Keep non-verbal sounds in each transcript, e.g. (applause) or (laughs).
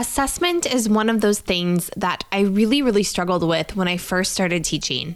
Assessment is one of those things that I really, really struggled with when I first started teaching.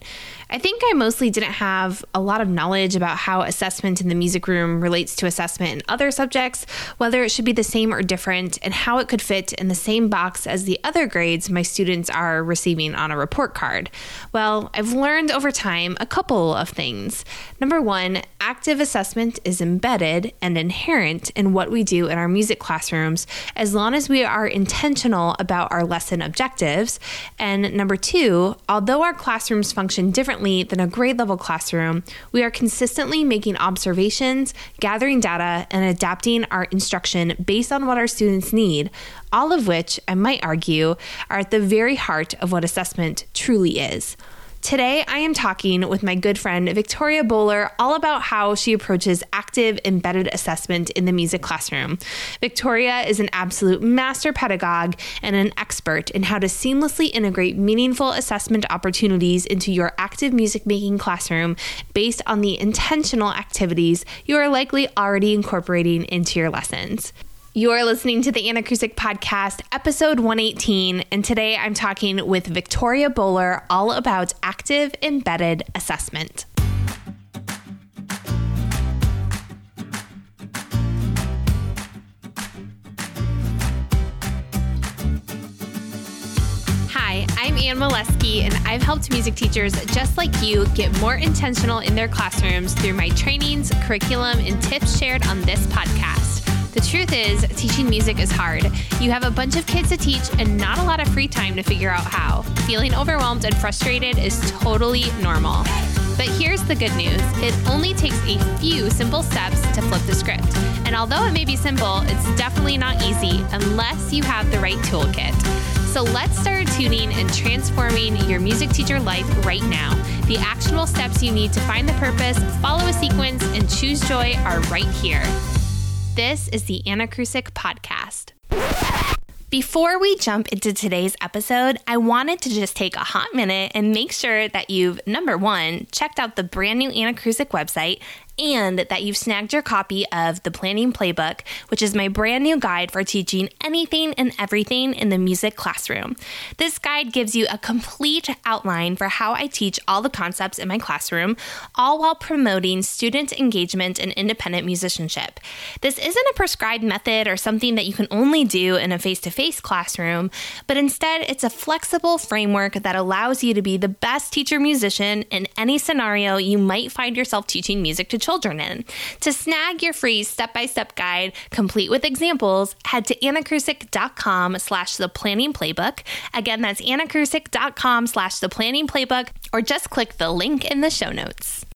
I think I mostly didn't have a lot of knowledge about how assessment in the music room relates to assessment in other subjects, whether it should be the same or different, and how it could fit in the same box as the other grades my students are receiving on a report card. Well, I've learned over time a couple of things. Number one, active assessment is embedded and inherent in what we do in our music classrooms as long as we are intentional about our lesson objectives. And number two, although our classrooms function differently than a grade level classroom, we are consistently making observations, gathering data, and adapting our instruction based on what our students need, all of which, I might argue, are at the very heart of what assessment truly is. Today, I am talking with my good friend Victoria Boler all about how she approaches active embedded assessment in the music classroom. Victoria is an absolute master pedagogue and an expert in how to seamlessly integrate meaningful assessment opportunities into your active music making classroom based on the intentional activities you are likely already incorporating into your lessons. You're listening to the Anna Podcast, episode 118, and today I'm talking with Victoria Boler all about active embedded assessment. Hi, I'm Ann Molesky, and I've helped music teachers just like you get more intentional in their classrooms through my trainings, curriculum, and tips shared on this podcast. The truth is, teaching music is hard. You have a bunch of kids to teach and not a lot of free time to figure out how. Feeling overwhelmed and frustrated is totally normal. But here's the good news it only takes a few simple steps to flip the script. And although it may be simple, it's definitely not easy unless you have the right toolkit. So let's start tuning and transforming your music teacher life right now. The actionable steps you need to find the purpose, follow a sequence, and choose joy are right here. This is the Anna Krusic Podcast. Before we jump into today's episode, I wanted to just take a hot minute and make sure that you've, number one, checked out the brand new Anna Krusic website and that you've snagged your copy of the Planning Playbook, which is my brand new guide for teaching anything and everything in the music classroom. This guide gives you a complete outline for how I teach all the concepts in my classroom, all while promoting student engagement and independent musicianship. This isn't a prescribed method or something that you can only do in a face to face classroom, but instead it's a flexible framework that allows you to be the best teacher musician in any scenario you might find yourself teaching music to children in. To snag your free step-by-step guide, complete with examples, head to annakrusic.com slash the planning playbook. Again, that's annakrusic.com slash the planning playbook, or just click the link in the show notes.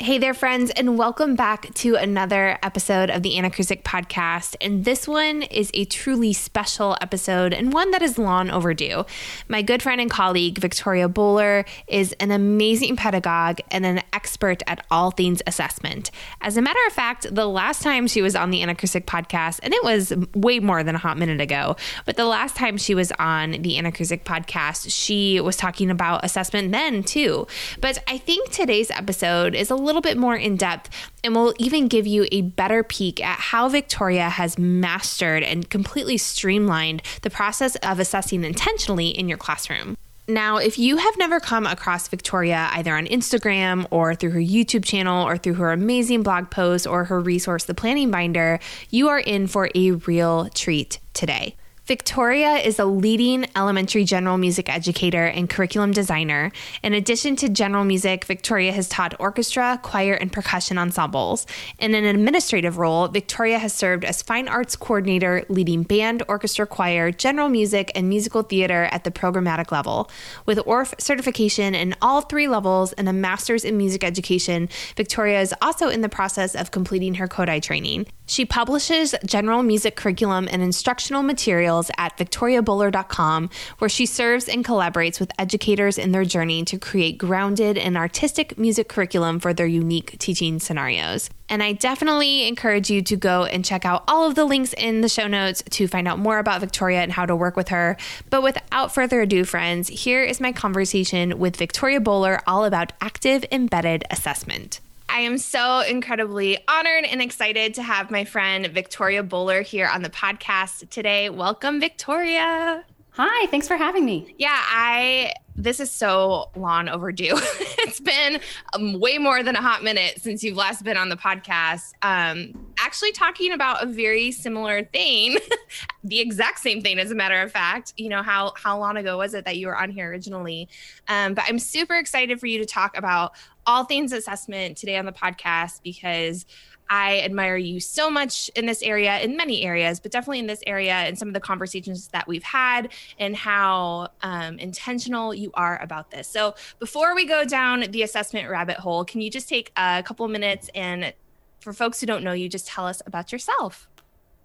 Hey there, friends, and welcome back to another episode of the Anna Krusic podcast. And this one is a truly special episode and one that is long overdue. My good friend and colleague, Victoria Boler, is an amazing pedagogue and an expert at all things assessment. As a matter of fact, the last time she was on the Anna Krusic podcast, and it was way more than a hot minute ago, but the last time she was on the Anna Krusic podcast, she was talking about assessment then too. But I think today's episode is a little little bit more in depth and we'll even give you a better peek at how Victoria has mastered and completely streamlined the process of assessing intentionally in your classroom. Now, if you have never come across Victoria either on Instagram or through her YouTube channel or through her amazing blog post or her resource, The Planning Binder, you are in for a real treat today. Victoria is a leading elementary general music educator and curriculum designer. In addition to general music, Victoria has taught orchestra, choir, and percussion ensembles. In an administrative role, Victoria has served as fine arts coordinator, leading band, orchestra, choir, general music, and musical theater at the programmatic level. With Orff certification in all three levels and a master's in music education, Victoria is also in the process of completing her Kodály training. She publishes general music curriculum and instructional materials at victoriaboler.com, where she serves and collaborates with educators in their journey to create grounded and artistic music curriculum for their unique teaching scenarios. And I definitely encourage you to go and check out all of the links in the show notes to find out more about Victoria and how to work with her. But without further ado, friends, here is my conversation with Victoria Boler all about active embedded assessment. I am so incredibly honored and excited to have my friend Victoria Boler here on the podcast today. Welcome, Victoria. Hi, thanks for having me. Yeah, I this is so long overdue. (laughs) it's been um, way more than a hot minute since you've last been on the podcast. Um, actually, talking about a very similar thing, (laughs) the exact same thing, as a matter of fact. You know how how long ago was it that you were on here originally? Um, but I'm super excited for you to talk about all things assessment today on the podcast because I admire you so much in this area, in many areas, but definitely in this area, and some of the conversations that we've had, and how um, intentional you are about this. So, before we go down the assessment rabbit hole, can you just take a couple minutes and, for folks who don't know you, just tell us about yourself?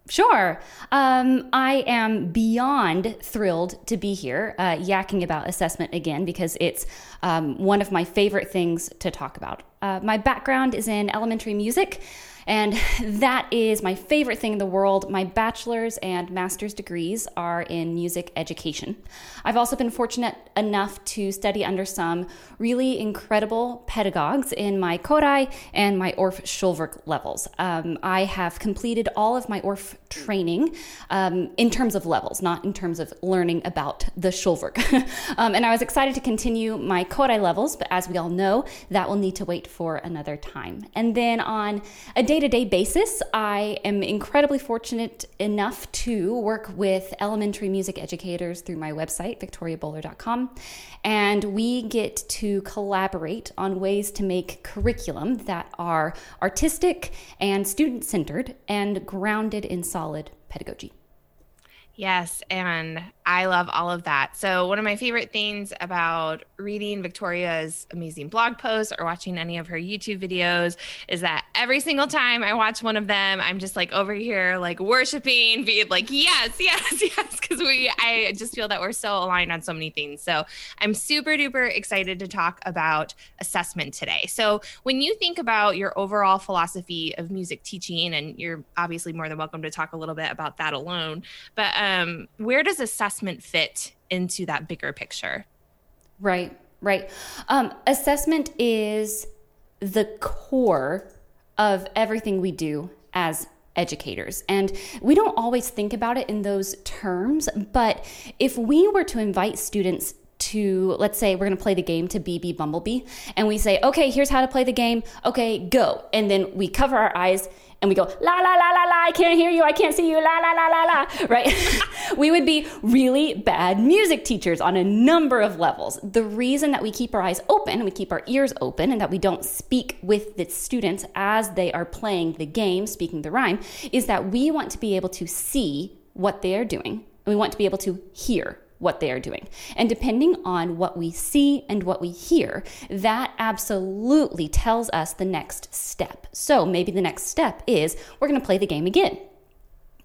Sure. Um, I am beyond thrilled to be here uh, yakking about assessment again because it's um, one of my favorite things to talk about. Uh, my background is in elementary music. And (laughs) that is my favorite thing in the world. My bachelor's and master's degrees are in music education. I've also been fortunate enough to study under some really incredible pedagogues in my Kodály and my Orff Schulwerk levels. Um, I have completed all of my Orff training um, in terms of levels, not in terms of learning about the Schulwerk. (laughs) um, and I was excited to continue my Kodály levels, but as we all know, that will need to wait for another time. And then on a day to day basis, I am incredibly fortunate enough to work with elementary music educators through my website, victoriaboler.com. And we get to collaborate on ways to make curriculum that are artistic and student centered and grounded in solid pedagogy. Yes, and I love all of that. So, one of my favorite things about reading Victoria's amazing blog posts or watching any of her YouTube videos is that every single time I watch one of them, I'm just like over here, like worshiping, being like, yes, yes, (laughs) yes, because we, I just feel that we're so aligned on so many things. So, I'm super duper excited to talk about assessment today. So, when you think about your overall philosophy of music teaching, and you're obviously more than welcome to talk a little bit about that alone, but um, where does assessment assessment fit into that bigger picture? Right, right. Um, assessment is the core of everything we do as educators. And we don't always think about it in those terms, but if we were to invite students to let's say we're going to play the game to Bee Bee Bumblebee and we say, "Okay, here's how to play the game. Okay, go." And then we cover our eyes and we go la la la la la I can't hear you I can't see you la la la la la (laughs) right? (laughs) We would be really bad music teachers on a number of levels. The reason that we keep our eyes open we keep our ears open and that we don't speak with the students as they are playing the game speaking the rhyme is that we want to be able to see what they are doing and we want to be able to hear what they are doing. And depending on what we see and what we hear, that absolutely tells us the next step. So maybe the next step is we're going to play the game again.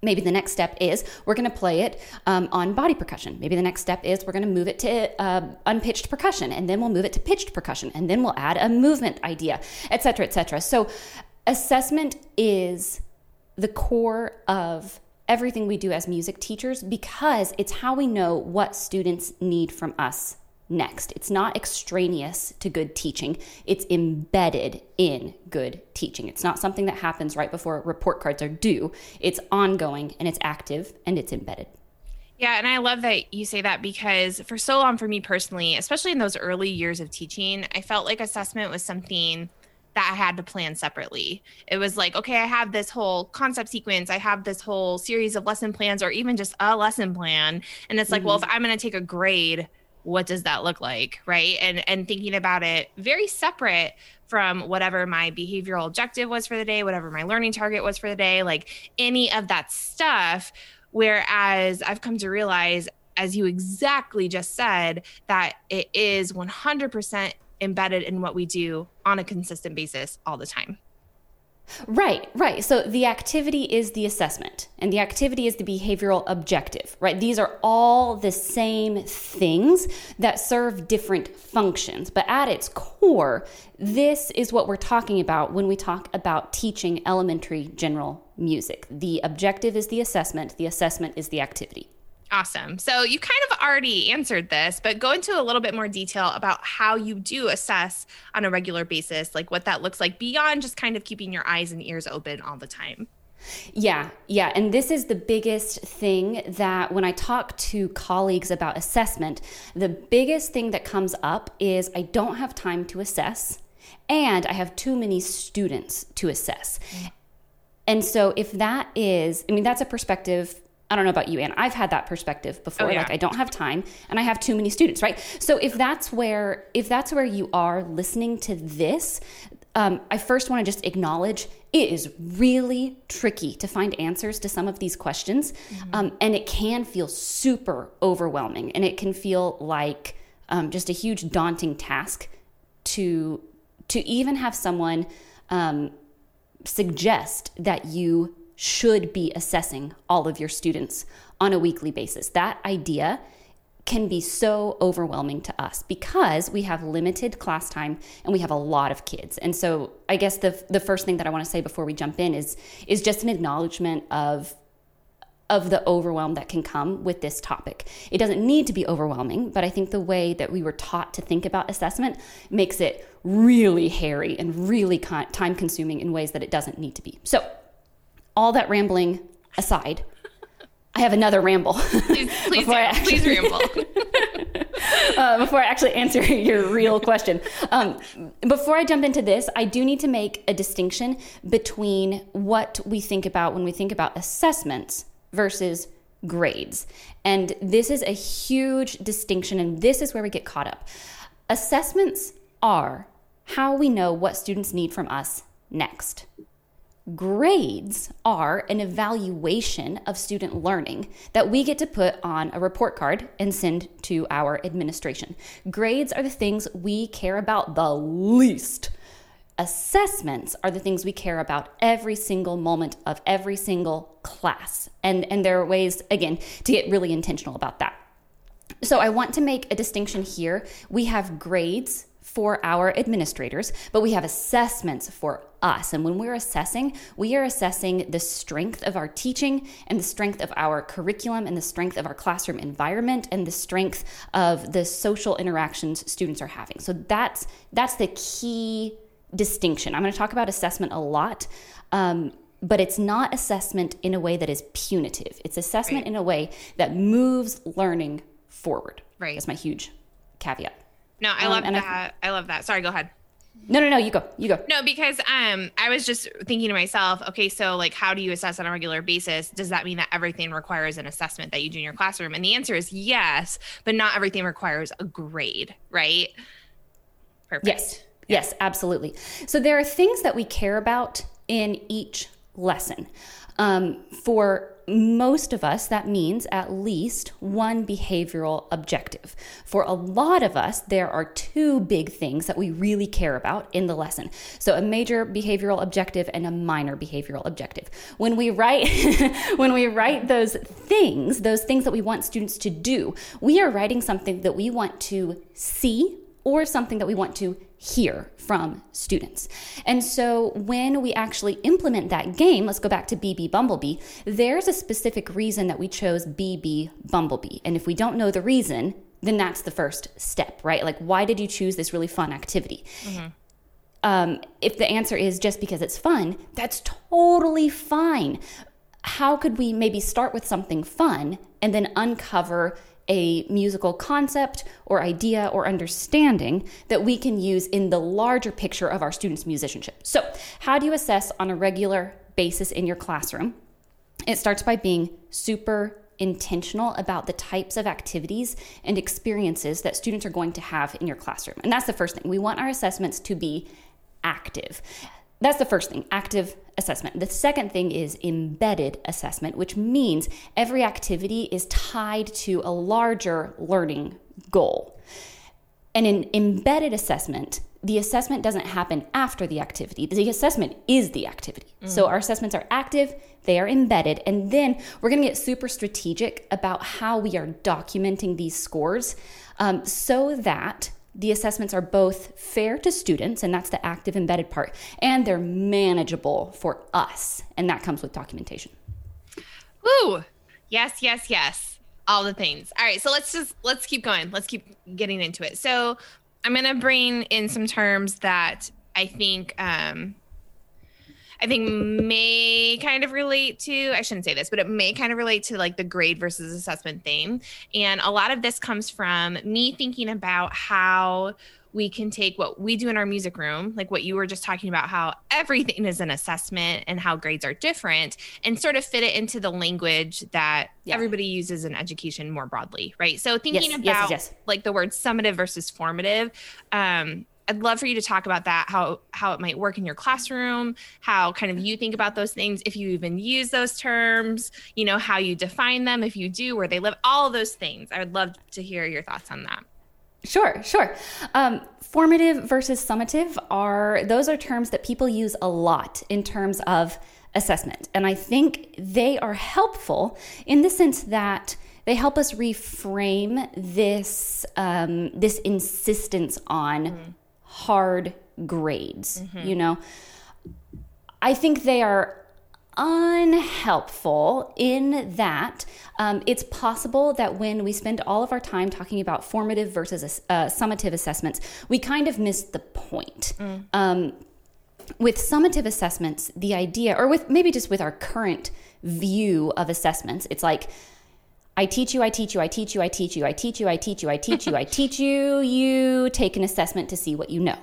Maybe the next step is we're going to play it um, on body percussion. Maybe the next step is we're going to move it to uh, unpitched percussion, and then we'll move it to pitched percussion, and then we'll add a movement idea, etc., etc. So, assessment is the core of everything we do as music teachers because it's how we know what students need from us next. It's not extraneous to good teaching, it's embedded in good teaching. It's not something that happens right before report cards are due, it's ongoing and it's active and it's embedded. Yeah, and I love that you say that because for so long for me personally, especially in those early years of teaching, I felt like assessment was something that I had to plan separately. It was like, okay, I have this whole concept sequence, I have this whole series of lesson plans, or even just a lesson plan. And it's like, mm-hmm. well, if I'm going to take a grade, what does that look like? Right. And and thinking about it very separate from whatever my behavioral objective was for the day, whatever my learning target was for the day, like any of that stuff. Whereas I've come to realize as you exactly just said, that it is 100% embedded in what we do on a consistent basis all the time. Right, right. So the activity is the assessment, and the activity is the behavioral objective, right? These are all the same things that serve different functions. But at its core, this is what we're talking about when we talk about teaching elementary general music. The objective is the assessment, the assessment is the activity. Awesome. So you kind of already answered this, but go into a little bit more detail about how you do assess on a regular basis, like what that looks like beyond just kind of keeping your eyes and ears open all the time. Yeah, yeah. And this is the biggest thing that when I talk to colleagues about assessment, the biggest thing that comes up is I don't have time to assess and I have too many students to assess. Mm. And so if that is, I mean, that's a perspective I don't know about you, Anne. I've had that perspective before. Oh, yeah. Like I don't have time and I have too many students, right? So if that's where if that's where you are listening to this, um, I first want to just acknowledge it is really tricky to find answers to some of these questions, mm-hmm. um, and it can feel super overwhelming, and it can feel like um, just a huge daunting task to to even have someone um, suggest that you should be assessing all of your students on a weekly basis. That idea can be so overwhelming to us because we have limited class time and we have a lot of kids. And so I guess the the first thing that I want to say before we jump in is is just an acknowledgement of of the overwhelm that can come with this topic. It doesn't need to be overwhelming, but I think the way that we were taught to think about assessment makes it really hairy and really time consuming in ways that it doesn't need to be. So, all that rambling aside, I have another ramble. Please, (laughs) please, actually, please (laughs) ramble. uh, before I actually answer (laughs) your real question. Um, before I jump into this, I do need to make a distinction between what we think about when we think about assessments versus grades. And this is a huge distinction, and this is where we get caught up. Assessments are how we know what students need from us next. Grades are an evaluation of student learning that we get to put on a report card and send to our administration. Grades are the things we care about the least. Assessments are the things we care about every single moment of every single class. And, and there are ways, again, to get really intentional about that. So I want to make a distinction here. We have grades for our administrators, but we have assessments for us. And when we're assessing, we are assessing the strength of our teaching and the strength of our curriculum and the strength of our classroom environment and the strength of the social interactions students are having. So that's that's the key distinction. I'm going to talk about assessment a lot. Um, but it's not assessment in a way that is punitive. It's assessment right. in a way that moves learning forward. Right. That's my huge caveat. No, I um, love that. I, I love that. Sorry, go ahead. No, no, no, you go. You go. No, because um I was just thinking to myself, okay, so like how do you assess on a regular basis? Does that mean that everything requires an assessment that you do in your classroom? And the answer is yes, but not everything requires a grade, right? Perfect. Yes. Yes, absolutely. So there are things that we care about in each lesson. Um, for most of us, that means at least one behavioral objective. For a lot of us, there are two big things that we really care about in the lesson. So, a major behavioral objective and a minor behavioral objective. When we write, (laughs) when we write those things, those things that we want students to do, we are writing something that we want to see or something that we want to hear from students. And so when we actually implement that game, let's go back to Bee Bee Bumblebee, there's a specific reason that we chose Bee Bee Bumblebee. And if we don't know the reason, then that's the first step, right? Like, why did you choose this really fun activity? Mm-hmm. Um, if the answer is just because it's fun, that's totally fine. How could we maybe start with something fun and then uncover a musical concept or idea or understanding that we can use in the larger picture of our students' musicianship. So, how do you assess on a regular basis in your classroom? It starts by being super intentional about the types of activities and experiences that students are going to have in your classroom. And that's the first thing. We want our assessments to be active. That's the first thing, active assessment. The second thing is embedded assessment, which means every activity is tied to a larger learning goal. And in embedded assessment, the assessment doesn't happen after the activity. The assessment is the activity. Mm. So our assessments are active, they are embedded, and then we're going to get super strategic about how we are documenting these scores um, so that the assessments are both fair to students, and that's the active embedded part, and they're manageable for us, and that comes with documentation. Ooh, yes, yes, yes. all the things. All right, so let's just let's keep going. Let's keep getting into it. So I'm gonna bring in some terms that I think um, I think may kind of relate to, I shouldn't say this, but it may kind of relate to like the grade versus assessment thing. And a lot of this comes from me thinking about how we can take what we do in our music room, like what you were just talking about, how everything is an assessment and how grades are different, and sort of fit it into the language that yeah. everybody uses in education more broadly, right? So thinking yes, about yes, yes. like the word summative versus formative, um, I'd love for you to talk about that, how how it might work in your classroom, how kind of you think about those things, if you even use those terms, you know, how you define them, if you do, where they live, all of those things. I would love to hear your thoughts on that. Sure, sure. Um, formative versus summative are those are terms that people use a lot in terms of assessment, and I think they are helpful in the sense that they help us reframe this um, this insistence on mm. Hard grades. Mm-hmm. You know, I think they are unhelpful in that um, it's possible that when we spend all of our time talking about formative versus uh, summative assessments, we kind of miss the point. Mm. Um, with summative assessments, the idea, or with maybe just with our current view of assessments, it's like, I teach you, I teach you, I teach you, I teach you, I teach you, I teach you, I teach you, I (laughs) teach you, you take an assessment to see what you know.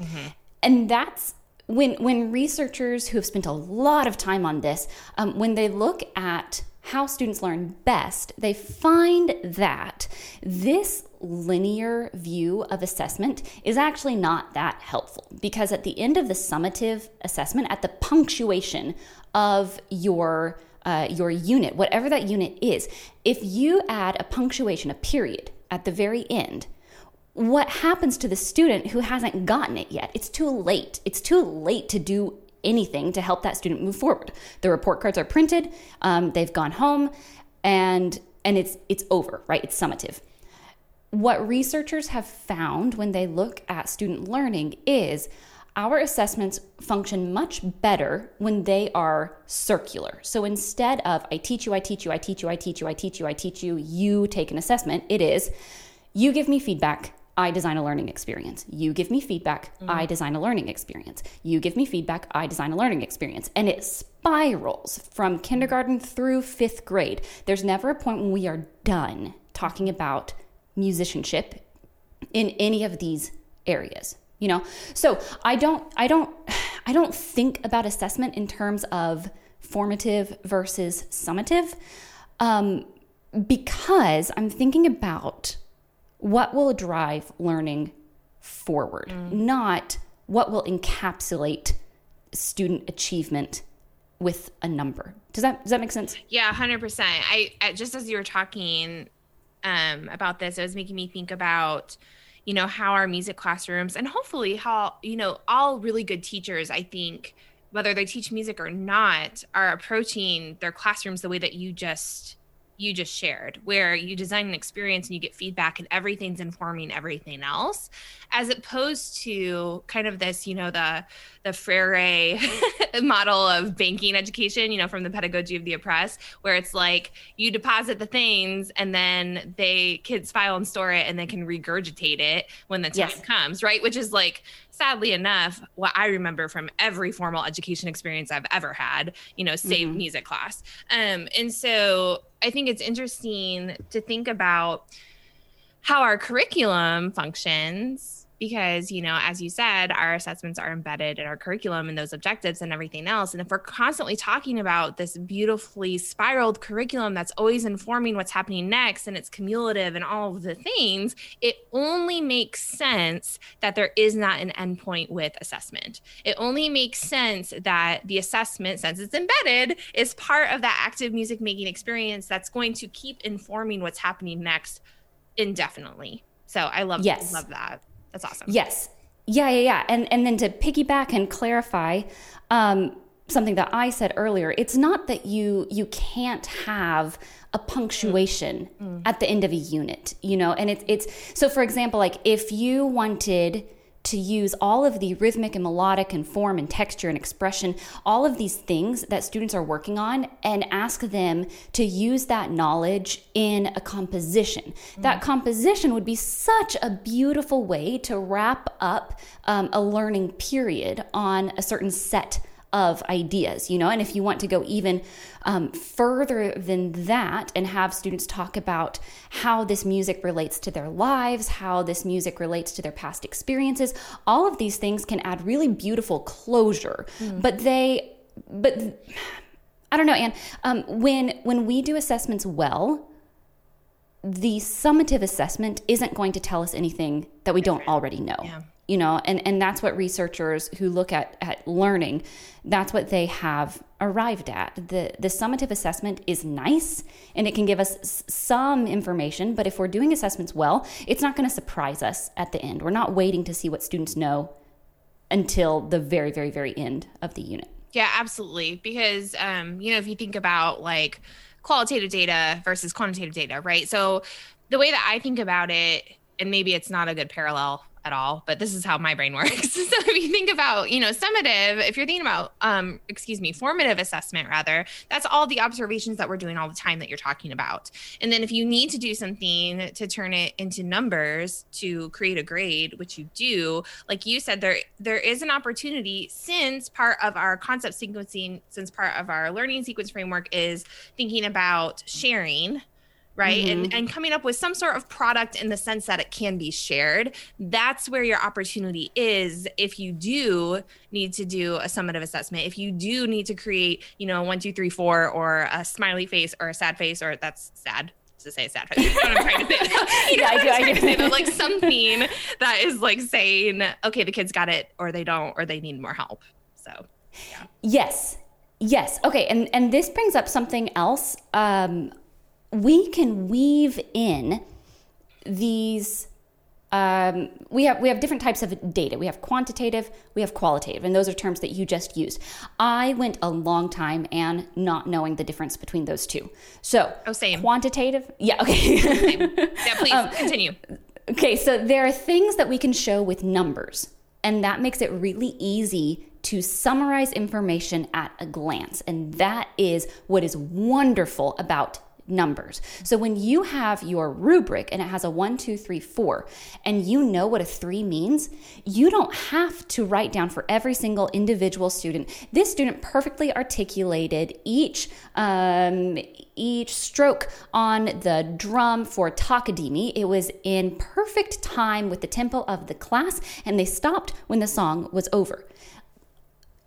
Mm-hmm. And that's when when researchers who have spent a lot of time on this, um, when they look at how students learn best, they find that this linear view of assessment is actually not that helpful because at the end of the summative assessment, at the punctuation of your uh, your unit, whatever that unit is, if you add a punctuation, a period at the very end, what happens to the student who hasn't gotten it yet? It's too late. It's too late to do anything to help that student move forward. The report cards are printed, um, they've gone home, and and it's it's over, right? It's summative. What researchers have found when they look at student learning is our assessments function much better when they are circular. So instead of I teach you, I teach you, I teach you, I teach you, I teach you, I teach you, you take an assessment, it is you give me feedback, I design a learning experience. You give me feedback, mm. I design a learning experience. You give me feedback, I design a learning experience. And it spirals from kindergarten through fifth grade. There's never a point when we are done talking about musicianship in any of these areas you know so i don't i don't (sighs) i don't think about assessment in terms of formative versus summative um, because i'm thinking about what will drive learning forward, mm. not what will encapsulate student achievement with a number. Does that does that make sense? Yeah, hundred percent. I, I just as you were talking um, about this, it was making me think about you know how our music classrooms and hopefully how you know all really good teachers. I think whether they teach music or not are approaching their classrooms the way that you just you just shared, where you design an experience and you get feedback and everything's informing everything else, as opposed to kind of this, you know, the the Freire (laughs) model of banking education, you know, from the pedagogy of the oppressed, where it's like you deposit the things and then they kids file and store it and they can regurgitate it when the time yes. comes, right? Which is like sadly enough, what I remember from every formal education experience I've ever had, you know, save mm-hmm. music class. Um, and so I think it's interesting to think about how our curriculum functions because you know as you said our assessments are embedded in our curriculum and those objectives and everything else. And if we're constantly talking about this beautifully spiraled curriculum that's always informing what's happening next and it's cumulative and all of the things it only makes sense that there is not an endpoint with assessment. It only makes sense that the assessment since it's embedded is part of that active music making experience that's going to keep informing what's happening next indefinitely. So i love yes. love that that's awesome. Yes. Yeah, yeah, yeah. And and then to piggyback and clarify um, something that I said earlier, it's not that you you can't have a punctuation mm. Mm. at the end of a unit, you know. And it's it's so for example, like if you wanted to use all of the rhythmic and melodic and form and texture and expression, all of these things that students are working on, and ask them to use that knowledge in a composition. Mm. That composition would be such a beautiful way to wrap up um, a learning period on a certain set of ideas, you know. And if you want to go even um, further than that and have students talk about how this music relates to their lives, how this music relates to their past experiences, all of these things can add really beautiful closure. Mm. But they, but I don't know, Anne. Um, when when we do assessments well, the summative assessment isn't going to tell us anything that we don't already know. Yeah you know and and that's what researchers who look at at learning that's what they have arrived at. The the summative assessment is nice and it can give us some information but if we're doing assessments well it's not going to surprise us at the end. We're not waiting to see what students know until the very very very end of the unit. Yeah absolutely. Because um you know if you think about like qualitative data versus quantitative data right? So the way that i think about it and maybe it's not a good parallel at all, but this is how my brain (laughs) works. so if you think about, you know, summative, if you're thinking about, um, excuse me, formative assessment rather, that's all the observations that we're doing all the time that you're talking about. And then if you need to do something to turn it into numbers to create a grade, which you do, like you said, there there is an opportunity since part of our concept sequencing, since part of our learning sequence framework is thinking about sharing right mm-hmm. and and coming up with some sort of product in the sense that it can be shared that's where your opportunity is if you do need to do a summative assessment if you do need to create you know one two three four or a smiley face or a sad face or that's sad to say sad face. What I'm trying to say? (laughs) you know yeah, I do. I do. Say like something that is like saying, okay, the kids got it, or they don't, or they need more help. So, yeah. Yes, yes. Okay, and and this brings up something else. Um, we can weave in these um, we have we have different types of data. We have quantitative, we have qualitative, and those are terms that you just used. I went a long time and not knowing the difference between those two. So, oh, same quantitative. Yeah, okay. same. (laughs) Yeah, please um, continue. Okay, so there are things that we can show with numbers, and that makes it really easy to summarize information at a glance, and that is what is wonderful about numbers. So when you have your rubric and it has a one, two, three, four, and you know what a three means, you don't have to write down for every single individual student. This student perfectly articulated each um, each stroke on the drum for Takadimi. It was in perfect time with the tempo of the class, and they stopped when the song was over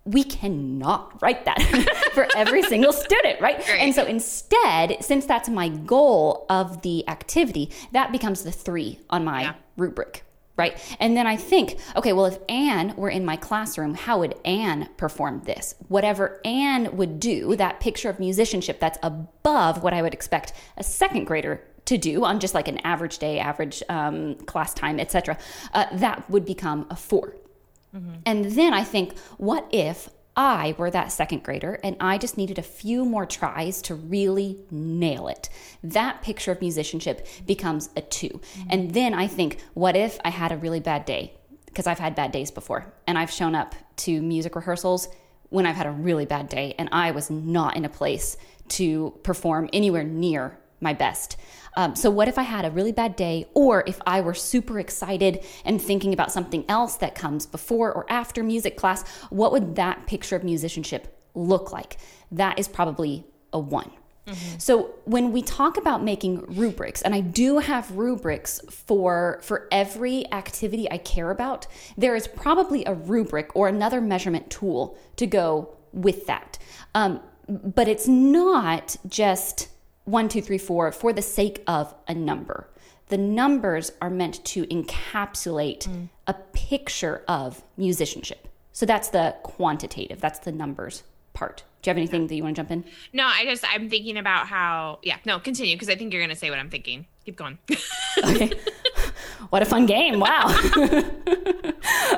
we cannot write that (laughs) for every single student, right? And so instead, since that's my goal of the activity, that becomes the three on my yeah. rubric, right? And then I think, okay, well, if Anne were in my classroom, how would Anne perform this? Whatever Anne would do, that picture of musicianship that's above what I would expect a second grader to do on just like an average day, average um, class time, etc., uh, that would become a four Mm-hmm. And then I think, what if I were that second grader and I just needed a few more tries to really nail it? That picture of musicianship becomes a 2 mm-hmm. And then I think, what if I had a really bad day? Because I've had bad days before and I've shown up to music rehearsals when I've had a really bad day and I was not in a place to perform anywhere near my best. Um, so, what if I had a really bad day, or if I were super excited and thinking about something else that comes before or after music class? What would that picture of musicianship look like? That is probably a one. Mm-hmm. So when we talk about making rubrics, and I do have rubrics for for every activity I care about, there is probably a rubric or another measurement tool to go with that. Um, but it's not just one, two, three, four for the sake of a number. The numbers are meant to encapsulate mm. a picture of musicianship. So that's the quantitative, that's the numbers part. Do you have anything that you want to jump in? No, I just, I'm thinking about how, yeah, no, continue because I think you're going to say what I'm thinking. Keep going. (laughs) okay. (laughs) What a fun game. Wow. (laughs)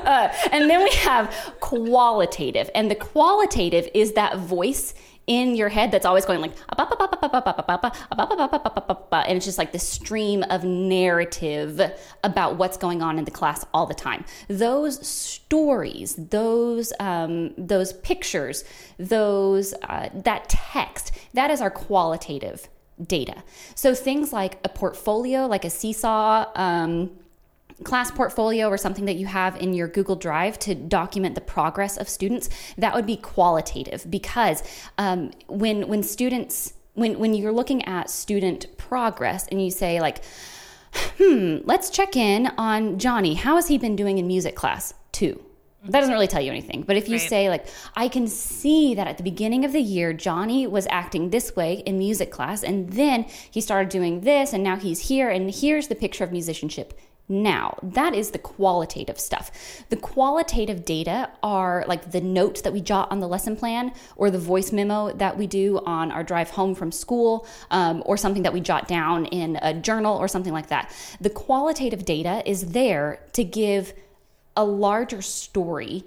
uh, and then we have qualitative. And the qualitative is that voice in your head that's always going like and it's just like the stream of narrative about what's going on in the class all the time those stories those um, those pictures those uh, that text that is our qualitative data so things like a portfolio like a seesaw um, class portfolio or something that you have in your Google Drive to document the progress of students, that would be qualitative because um, when when students when when you're looking at student progress and you say like, hmm, let's check in on Johnny. How has he been doing in music class? Two. That doesn't really tell you anything. But if you right. say, like, I can see that at the beginning of the year, Johnny was acting this way in music class, and then he started doing this, and now he's here, and here's the picture of musicianship now. That is the qualitative stuff. The qualitative data are like the notes that we jot on the lesson plan or the voice memo that we do on our drive home from school um, or something that we jot down in a journal or something like that. The qualitative data is there to give a larger story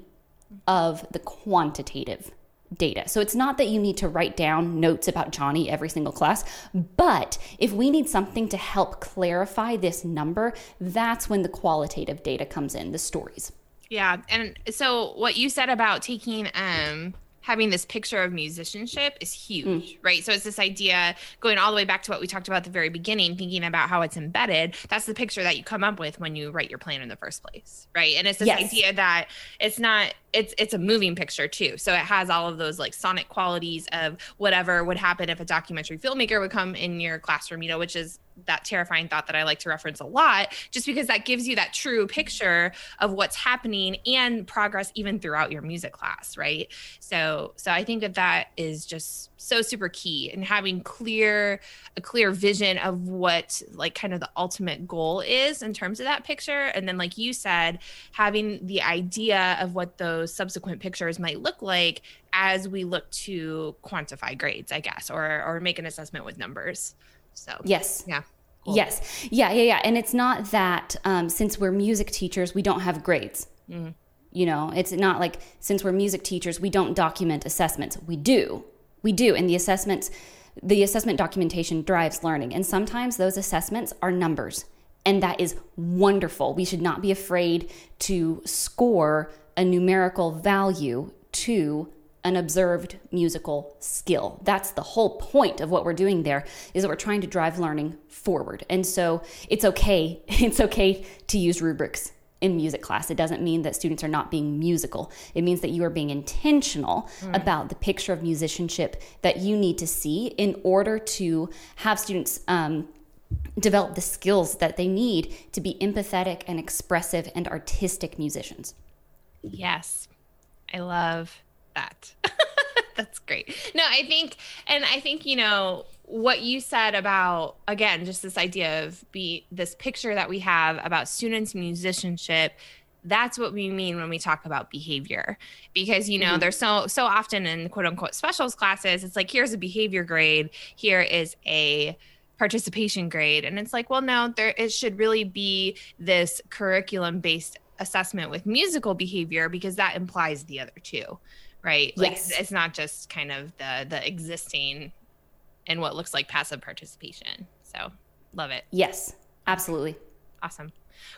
of the quantitative data. So it's not that you need to write down notes about Johnny every single class, but if we need something to help clarify this number, that's when the qualitative data comes in, the stories. Yeah, and so what you said about taking um having this picture of musicianship is huge, mm. right? So it's this idea going all the way back to what we talked about at the very beginning, thinking about how it's embedded. That's the picture that you come up with when you write your plan in the first place, right? And it's this yes. idea that it's not it's it's a moving picture too. So it has all of those like sonic qualities of whatever would happen if a documentary filmmaker would come in your classroom, you know, which is that terrifying thought that I like to reference a lot, just because that gives you that true picture of what's happening and progress even throughout your music class, right? So, so I think that that is just so super key and having clear a clear vision of what like kind of the ultimate goal is in terms of that picture, and then like you said, having the idea of what those subsequent pictures might look like as we look to quantify grades, I guess, or or make an assessment with numbers. So yes, yeah. Cool. Yes, yeah, yeah, yeah. And it's not that um, since we're music teachers, we don't have grades. Mm-hmm. You know, it's not like since we're music teachers, we don't document assessments. We do, we do, and the assessments, the assessment documentation drives learning, and sometimes those assessments are numbers, and that is wonderful. We should not be afraid to score a numerical value to an observed musical skill. That's the whole point of what we're doing there is that we're trying to drive learning forward. And so it's okay (laughs) it's okay to use rubrics in music class. It doesn't mean that students are not being musical. It means that you are being intentional mm. about the picture of musicianship that you need to see in order to have students um, develop the skills that they need to be empathetic and expressive and artistic musicians. Yes. I love that. (laughs) That's great. No, I think, and I think, you know, what you said about again just this idea of be this picture that we have about students musicianship that's what we mean when we talk about behavior because you know mm-hmm. there's so so often in quote unquote specials classes it's like here's a behavior grade here is a participation grade and it's like well no there it should really be this curriculum based assessment with musical behavior because that implies the other two right? Like yes. it's not just kind of the the existing and what looks like passive participation. So love it. Yes, absolutely. Awesome.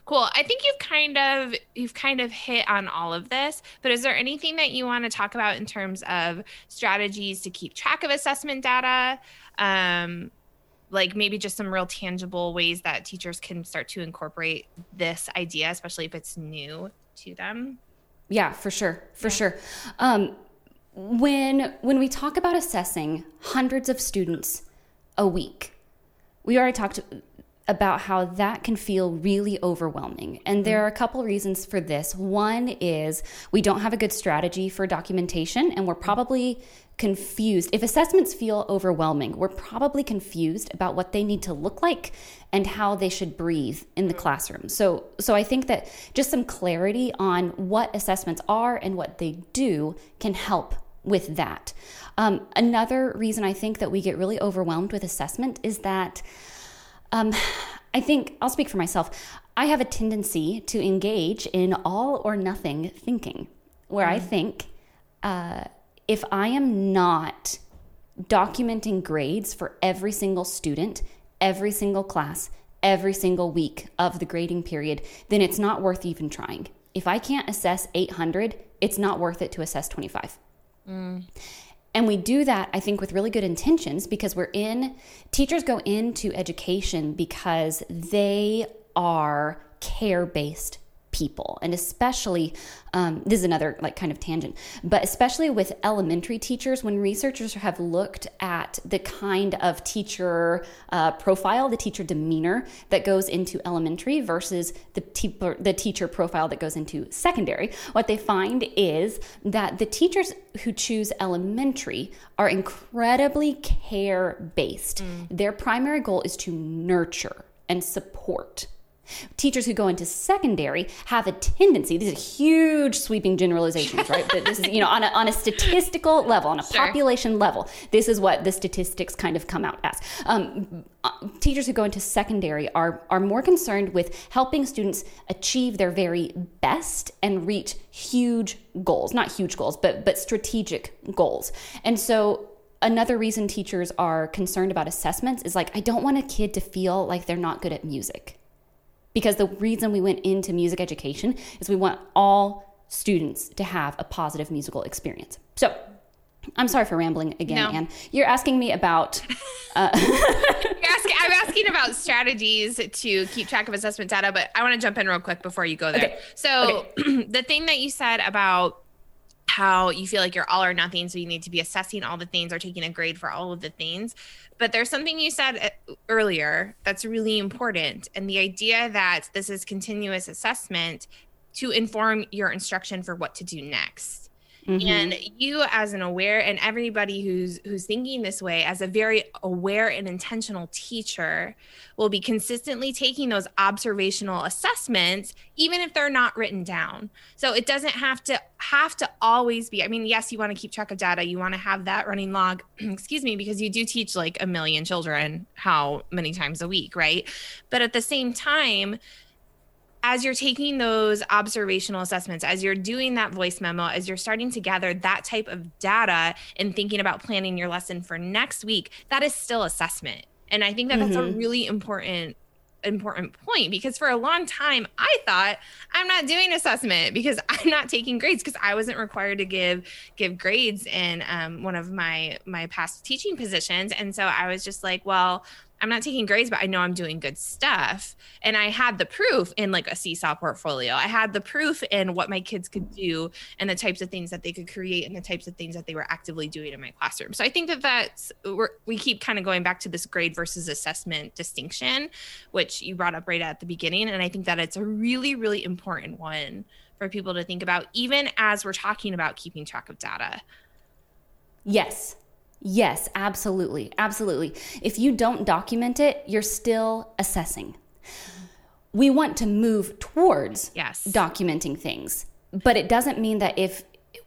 Cool. I think you've kind of you've kind of hit on all of this, but is there anything that you want to talk about in terms of strategies to keep track of assessment data? Um, like maybe just some real tangible ways that teachers can start to incorporate this idea, especially if it's new to them? Yeah, for sure, for yeah. sure. Um, when when we talk about assessing hundreds of students a week, we already talked about how that can feel really overwhelming. And there are a couple reasons for this. One is we don't have a good strategy for documentation, and we're probably confused. If assessments feel overwhelming, we're probably confused about what they need to look like and how they should breathe in the classroom. So so I think that just some clarity on what assessments are and what they do can help with that. Um, another reason I think that we get really overwhelmed with assessment is that um, I think I'll speak for myself. I have a tendency to engage in all or nothing thinking, where mm. I think uh, if I am not documenting grades for every single student, every single class, every single week of the grading period, then it's not worth even trying. If I can't assess 800, it's not worth it to assess 25. Mm. And we do that, I think, with really good intentions because we're in, teachers go into education because they are care based people and especially um, this is another like kind of tangent but especially with elementary teachers when researchers have looked at the kind of teacher uh, profile the teacher demeanor that goes into elementary versus the, te- the teacher profile that goes into secondary what they find is that the teachers who choose elementary are incredibly care based mm. their primary goal is to nurture and support Teachers who go into secondary have a tendency, these are huge sweeping generalizations, right? But this is, you know, on a, on a statistical level, on a sure. population level, this is what the statistics kind of come out as. Um, uh, teachers who go into secondary are, are more concerned with helping students achieve their very best and reach huge goals, not huge goals, but, but strategic goals. And so another reason teachers are concerned about assessments is like, I don't want a kid to feel like they're not good at music because the reason we went into music education is we want all students to have a positive musical experience. So, I'm sorry for rambling again, no. Anne. You're asking me about. (laughs) Uh, asking, I'm asking about strategies to keep track of assessment data, but I want to jump in real quick before you go there. Okay. So, okay. (clears throat) the thing that you said about how you feel like you're all or nothing, so you need to be assessing all the things or taking a grade for all of the things. But there's something you said uh, earlier that's really important. And the idea that this is continuous assessment to inform your instruction for what to do next. Mm-hmm. And you as an aware and everybody who's who's thinking this way as a very aware and intentional teacher will be consistently taking those observational assessments even if they're not written down. So it doesn't have to have to always be I mean yes you want to keep track of data, you want to have that running log, (clears throat) excuse me, because you do teach like a million children how many times a week, right? But at the same time as you're taking those observational assessments, as you're doing that voice memo, as you're starting to gather that type of data and thinking about planning your lesson for next week, that is still assessment. And I think that mm-hmm. that's a mm-hmm. really important important point because for a long time I thought I'm not doing assessment because (laughs) I'm not taking grades because I wasn't required to give give grades in um, one of my my past teaching positions and so I was just like well I'm not taking grades, but I know I'm doing good stuff. And I had the proof in like a Seesaw portfolio. I had the proof in what my kids could do and the types of things that they could create and the types of things that they were actively doing in my classroom. So I think that that's, we're, we keep kind of going back to this grade versus assessment distinction, which you brought up right at the beginning. And I think that it's a really, really important one for people to think about, even as we're talking about keeping track of data. Yes, Yes, absolutely. Absolutely. If you don't document it, you're still assessing. We want to move towards yes. documenting things. But it doesn't mean that if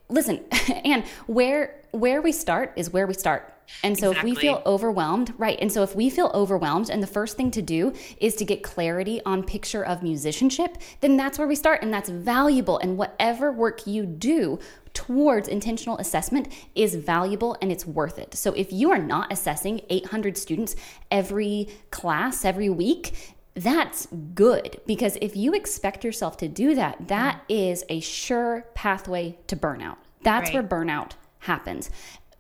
listen, (laughs) and where where we start is where we start. And so exactly. if we feel overwhelmed, right? And so if we feel overwhelmed and the first thing to do is to get clarity on picture of musicianship, then that's where we start and that's valuable and whatever work you do towards intentional assessment is valuable and it's worth it. So if you are not assessing 800 students every class, every week, that's good because if you expect yourself to do that, that is a sure pathway to burnout. That's right. where burnout happens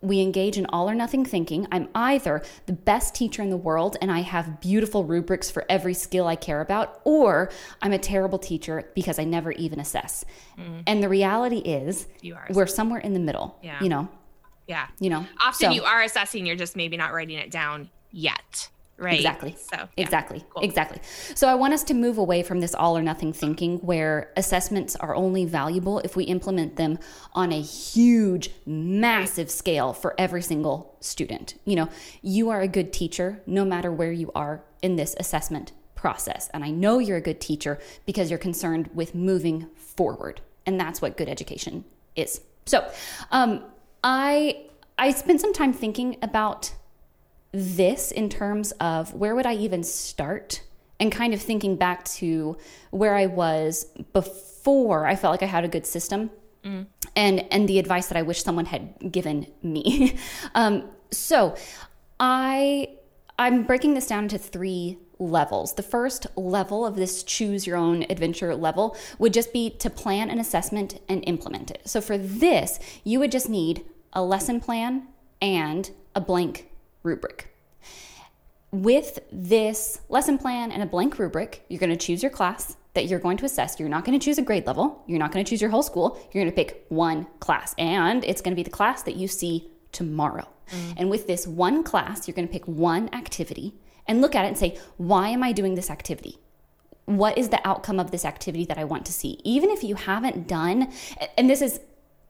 we engage in all or nothing thinking. I'm either the best teacher in the world and I have beautiful rubrics for every skill I care about, or I'm a terrible teacher because I never even assess. Mm. And the reality is, you are—we're somewhere in the middle. Yeah. You know? Yeah. You know? Often so, you are assessing, you're just maybe not writing it down yet. Right. Exactly. So yeah. exactly. Cool. Exactly. So I want us to move away from this all or nothing thinking where assessments are only valuable if we implement them on a huge, massive scale for every single student. You know, you are a good teacher no matter where you are in this assessment process. And I know you're a good teacher because you're concerned with moving forward. And that's what good education is. So, um, I I spent some time thinking about this in terms of where would I even start and kind of thinking back to where I was before I felt like I had a good system mm. and and the advice that I wish someone had given me. (laughs) um, So, I I'm breaking this down into three levels. The first level of this choose your own adventure level would just be to plan an assessment and implement it. So for this, you would just need a lesson plan and a blank rubric. With this lesson plan and a blank rubric, you're going to choose your class that you're going to assess. You're not going to choose a grade level. You're not going to choose your whole school. You're going to pick one class, and it's going to be the class that you see tomorrow. Mm. And with this one class, you're going to pick one activity and look at it and say, why am I doing this activity? What is the outcome of this activity that I want to see? Even if you haven't done, and this is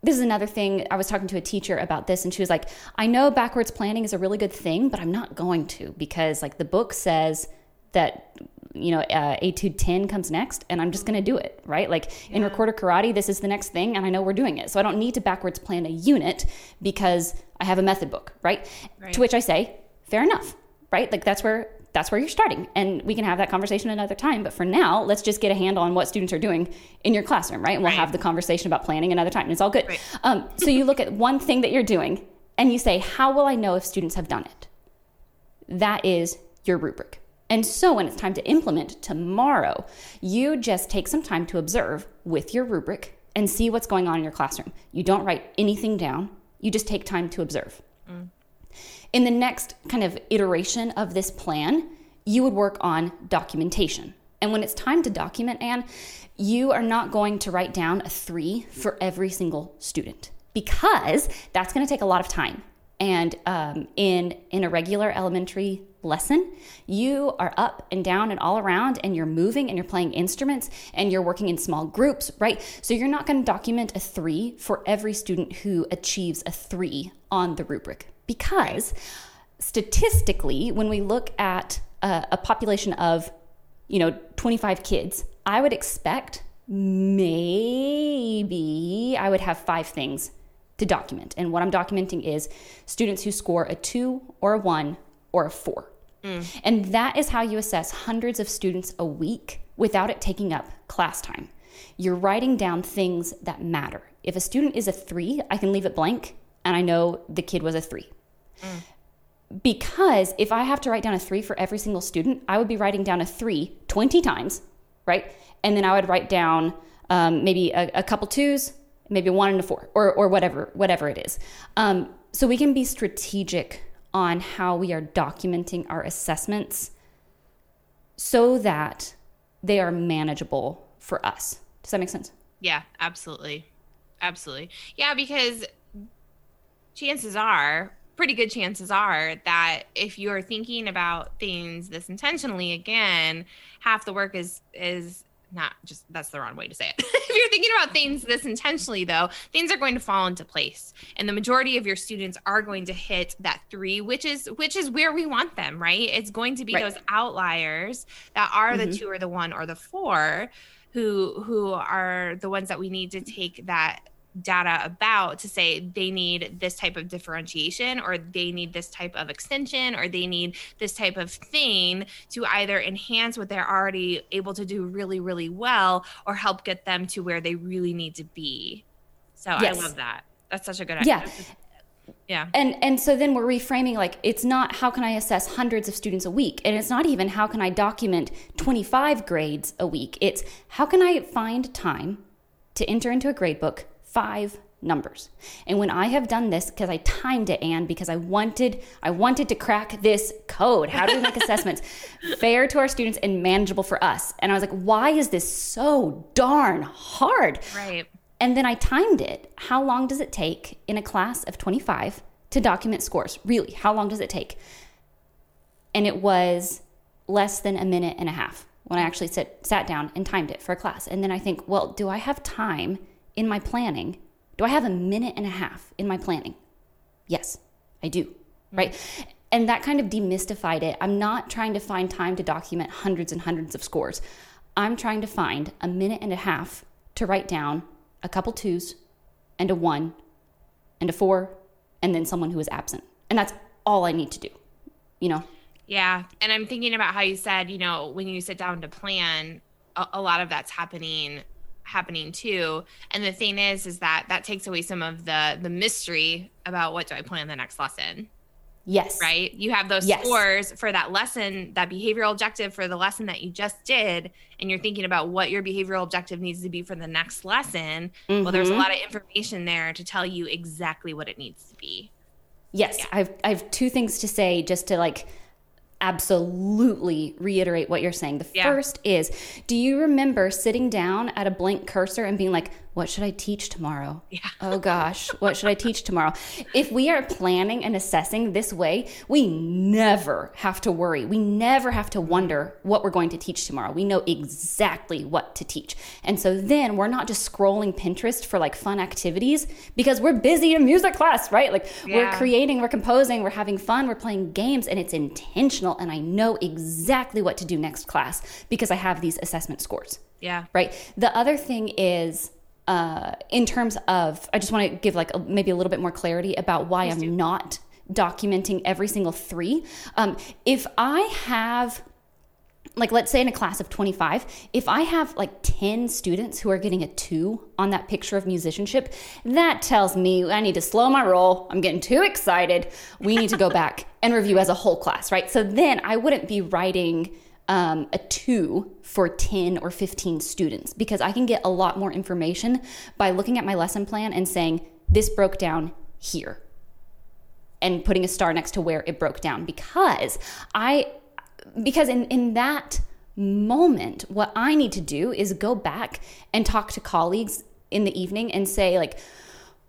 this is another thing. I was talking to a teacher about this, and she was like, I know backwards planning is a really good thing, but I'm not going to because, like, the book says that you know, uh, Etude 10 comes next, and I'm just going to do it, right? Like yeah. in recorder karate, this is the next thing, and I know we're doing it. So I don't need to backwards plan a unit because I have a method book, right? right? To which I say, fair enough, right? Like that's where that's where you're starting, and we can have that conversation another time. But for now, let's just get a handle on what students are doing in your classroom, right? And we'll right. have the conversation about planning another time, and it's all good. Right. Um, so you look at one thing that you're doing, and you say, how will I know if students have done it? That is your rubric. And so when it's time to implement tomorrow, you just take some time to observe with your rubric and see what's going on in your classroom. You don't write anything down, you just take time to observe. In the next kind of iteration of this plan, you would work on documentation. And when it's time to document, Anne, you are not going to write down a three for every single student because that's going to take a lot of time. And um, in in a regular elementary lesson, you are up and down and all around, and you're moving and you're playing instruments and you're working in small groups, right? So you're not going to document a three for every student who achieves a three on the rubric because statistically, when we look at a, a population of you know 25 kids, I would expect maybe I would have five things to document. And what I'm documenting is students who score a two or a one or a four. Mm. And that is how you assess hundreds of students a week without it taking up class time. You're writing down things that matter. If a student is a three, I can leave it blank and I know the kid was a three. Mm. Because if I have to write down a three for every single student, I would be writing down a three 20 times, right? And then I would write down um, maybe a, a couple twos, maybe one and a four or, or whatever whatever it is um, so we can be strategic on how we are documenting our assessments so that they are manageable for us does that make sense yeah absolutely absolutely yeah because chances are pretty good chances are that if you're thinking about things this intentionally again half the work is is not just that's the wrong way to say it. (laughs) if you're thinking about things this intentionally, though, things are going to fall into place, and the majority of your students are going to hit that three, which is which is where we want them, right? It's going to be right. those outliers that are mm-hmm. the two or the one or the four who who are the ones that we need to take that data about to say they need this type of differentiation or they need this type of extension or they need this type of thing to either enhance what they're already able to do really really well or help get them to where they really need to be. So yes. i love that. That's such a good idea. Yeah yeah. And and so then we're reframing like it's not how can i assess hundreds of students a week? And it's not even how can i document 25 grades a week? It's how can i find time to enter into a grade book five numbers. And when I have done this, because I timed it, Anne, because I wanted, I wanted to crack this code. How do we make (laughs) assessments fair to our students and manageable for us? And I was like, why is this so darn hard? Right. And then I timed it. How long does it take in a class of 25 to document scores? Really, how long does it take? And it was less than a minute and a half when I mm. actually sit, sat down and timed it for a class. And then I think, well, do I have time? In my planning? Do I have a minute and a half in my planning? Yes, I do. Mm-hmm. Right. And that kind of demystified it. I'm not trying to find time to document hundreds and hundreds of scores. I'm trying to find a minute and a half to write down a couple twos and a one and a four and then someone who is absent. And that's all I need to do, you know? Yeah. And I'm thinking about how you said, you know, when you sit down to plan, a, a lot of that's happening happening too and the thing is is that that takes away some of the the mystery about what do i plan the next lesson Yes. Right? You have those Yes. scores for that lesson, that behavioral objective for the lesson that you just did, and you're thinking about what your behavioral objective needs to be for the next lesson. Well, there's a Mhm. lot of information there to tell you exactly what it needs to be. Yes, Yeah. I've I have two things to say just to like absolutely reiterate what you're saying. The Yeah. first is, do you remember sitting down at a blank cursor and being like, what should I teach tomorrow? Yeah. Oh gosh, what should I teach tomorrow? If we are planning and assessing this way, we never have to worry. We never have to wonder what we're going to teach tomorrow. We know exactly what to teach. And so then we're not just scrolling Pinterest for like fun activities because we're busy in music class, right? Like we're creating, we're composing, we're having fun, we're playing games, and it's intentional. And I know exactly what to do next class because I have these assessment scores Yeah. right the other thing is uh, in terms of i just want to give like a, maybe a little bit more clarity about why i'm not documenting every single three. Um, if i have like let's say in a class of 25 if i have like 10 students who are getting a 2 on that picture of musicianship that tells me i need to slow my roll. I'm getting too excited. We need to go (laughs) back and review as a whole class right? So then i wouldn't be writing um, a 2 for 10 or 15 students because i can get a lot more information by looking at my lesson plan and saying this broke down here and putting a star next to where it broke down because I because in in that moment what I need to do is go back and talk to colleagues in the evening and say like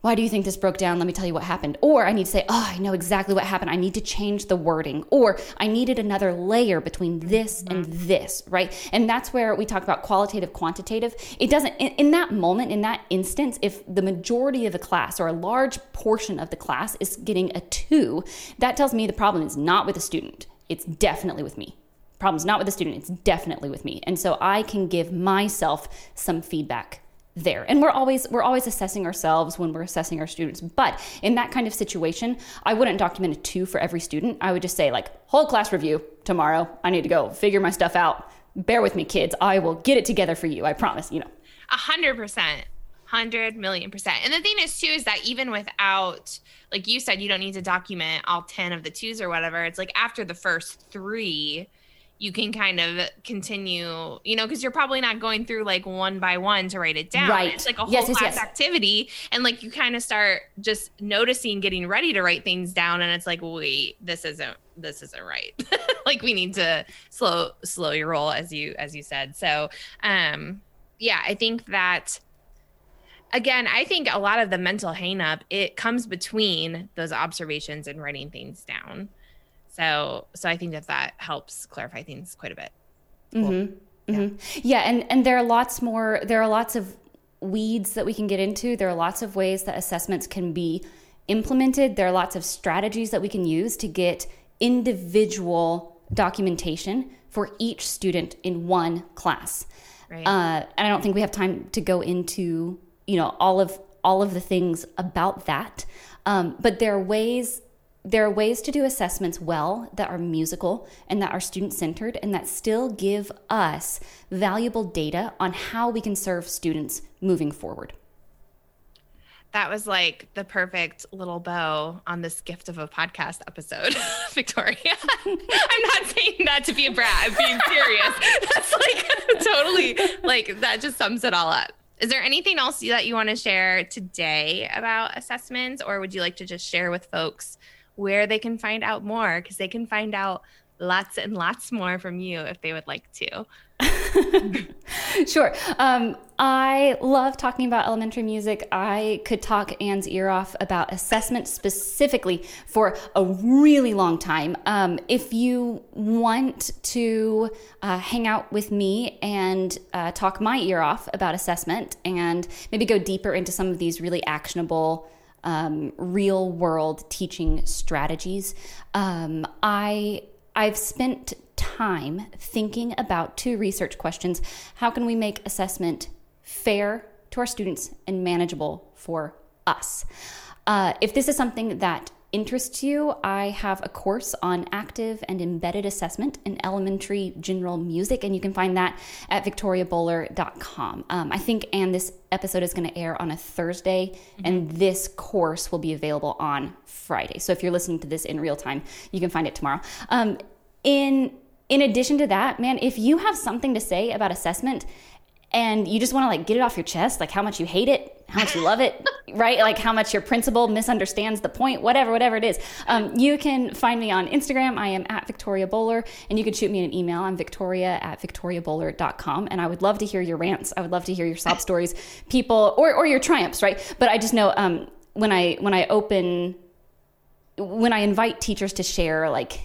why do you think this broke down? Let me tell you what happened. Or I need to say, oh, I know exactly what happened. I need to change the wording. Or I needed another layer between this mm-hmm. and this, right? And that's where we talk about qualitative, quantitative. It doesn't, in, in that moment, in that instance, if the majority of the class or a large portion of the class is getting a two, that tells me the problem is not with the student. It's definitely with me. Problem's not with the student, it's definitely with me. And so I can give myself some feedback there. And we're always we're always assessing ourselves when we're assessing our students. But in that kind of situation i wouldn't document a two for every student. I would just say like whole class review tomorrow. I need to go figure my stuff out. Bear with me kids. I will get it together for you. I promise you know. A hundred percent. Hundred million percent. And the thing is too is that even without like you said, you don't need to document all ten of the twos or whatever. It's like after the first three, you can kind of continue, you know, because you're probably not going through like one by one to write it down. Right. It's like a whole Yes, class yes. activity. And like you kind of start just noticing getting ready to write things down and it's like, wait, this isn't this isn't right. (laughs) like we need to slow slow your roll as you as you said. So um yeah, I think that again, I think a lot of the mental hangup it comes between those observations and writing things down. So, so I think that that helps clarify things quite a bit. Mhm. Mhm. Yeah, and and there are lots more. There are lots of weeds that we can get into. There are lots of ways that assessments can be implemented. There are lots of strategies that we can use to get individual documentation for each student in one class. Right. Uh, and I don't think we have time to go into you know all of all of the things about that. Um, but there are ways there are ways to do assessments well that are musical and that are student centered and that still give us valuable data on how we can serve students moving forward. that was like the perfect little bow on this gift of a podcast episode, (laughs) Victoria. (laughs) I'm not saying that to be a brat. I'm being serious. (laughs) That's like totally like that just sums it all up. Is there anything else that you want to share today about assessments, or would you like to just share with folks where they can find out more? Because they can find out lots and lots more from you if they would like to. (laughs) Sure. Um, I love talking about elementary music. I could talk Anne's ear off about assessment specifically for a really long time. Um, if you want to uh, hang out with me and uh, talk my ear off about assessment and maybe go deeper into some of these really actionable um, real world teaching strategies. Um, I I've spent time thinking about two research questions. How can we make assessment fair to our students and manageable for us? Uh, if this is something that interests you, I have a course on active and embedded assessment in elementary general music, and you can find that at victoriaboler.com. Um, I think, and this episode is going to air on a Thursday, mm-hmm. and this course will be available on Friday. So if you're listening to this in real time, you can find it tomorrow. Um, in in addition to that, man, if you have something to say about assessment and you just want to like get it off your chest, like how much you hate it, how much you love it, right? Like how much your principal misunderstands the point, whatever, whatever it is. Um, you can find me on Instagram. I am at Victoria Boler, and you can shoot me an email. I'm victoria at victoriaboler.com. And I would love to hear your rants. I would love to hear your sob stories, people, or, or your triumphs, right? But I just know um, when I when I open, when I invite teachers to share, like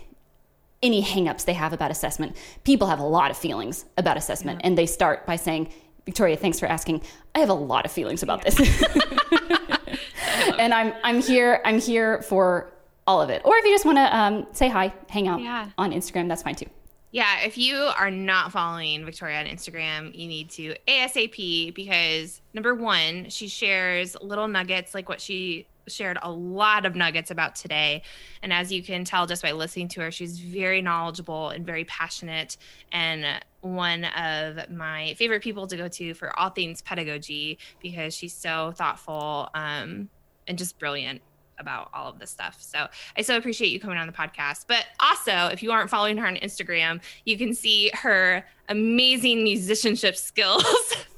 any hangups they have about assessment. People have a lot of feelings about assessment, yeah. and they start by saying, Victoria, thanks for asking. I have a lot of feelings about yeah. this. (laughs) (laughs) and I'm I'm here I'm here for all of it. Or if you just want to um, say hi, hang out yeah. on Instagram, that's fine too. Yeah, if you are not following Victoria on Instagram, you need to ASAP because number one, she shares little nuggets like what she shared a lot of nuggets about today. And as you can tell just by listening to her, she's very knowledgeable and very passionate and one of my favorite people to go to for all things pedagogy because she's so thoughtful um, and just brilliant about all of this stuff. So I so appreciate you coming on the podcast. But also, if you aren't following her on Instagram, you can see her amazing musicianship (laughs) skills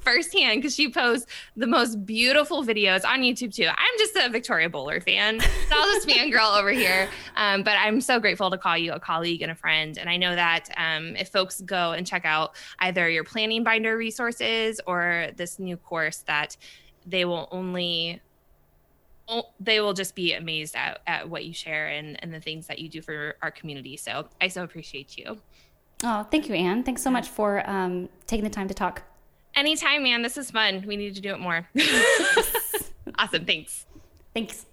firsthand because she posts the most beautiful videos on YouTube too. I'm just a Victoria Boler fan. So I'll just fangirl over here. Um, but I'm so grateful to call you a colleague and a friend. And I know that um, if folks go and check out either your planning binder resources or this new course that they will only they will just be amazed at, at what you share and, and the things that you do for our community. So I so appreciate you. Oh, thank you, Anne. Thanks so much for um, taking the time to talk. Anytime, man. This is fun. We need to do it more. (laughs) awesome. Thanks. Thanks.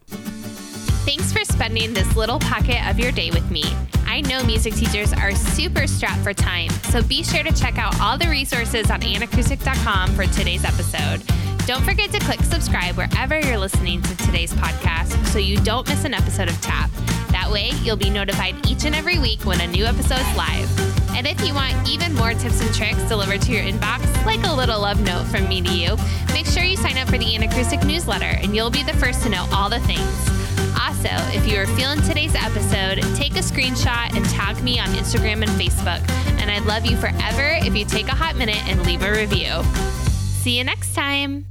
Thanks for spending this little pocket of your day with me. I know music teachers are super strapped for time, so be sure to check out all the resources on annakrusik.com for today's episode. Don't forget to click subscribe wherever you're listening to today's podcast so you don't miss an episode of TAP. That way, you'll be notified each and every week when a new episode's live. And if you want even more tips and tricks delivered to your inbox, like a little love note from me to you, make sure you sign up for the Anna Krusik newsletter and you'll be the first to know all the things. Also, if you are feeling today's episode, take a screenshot and tag me on Instagram and Facebook. And I'd love you forever if you take a hot minute and leave a review. See you next time.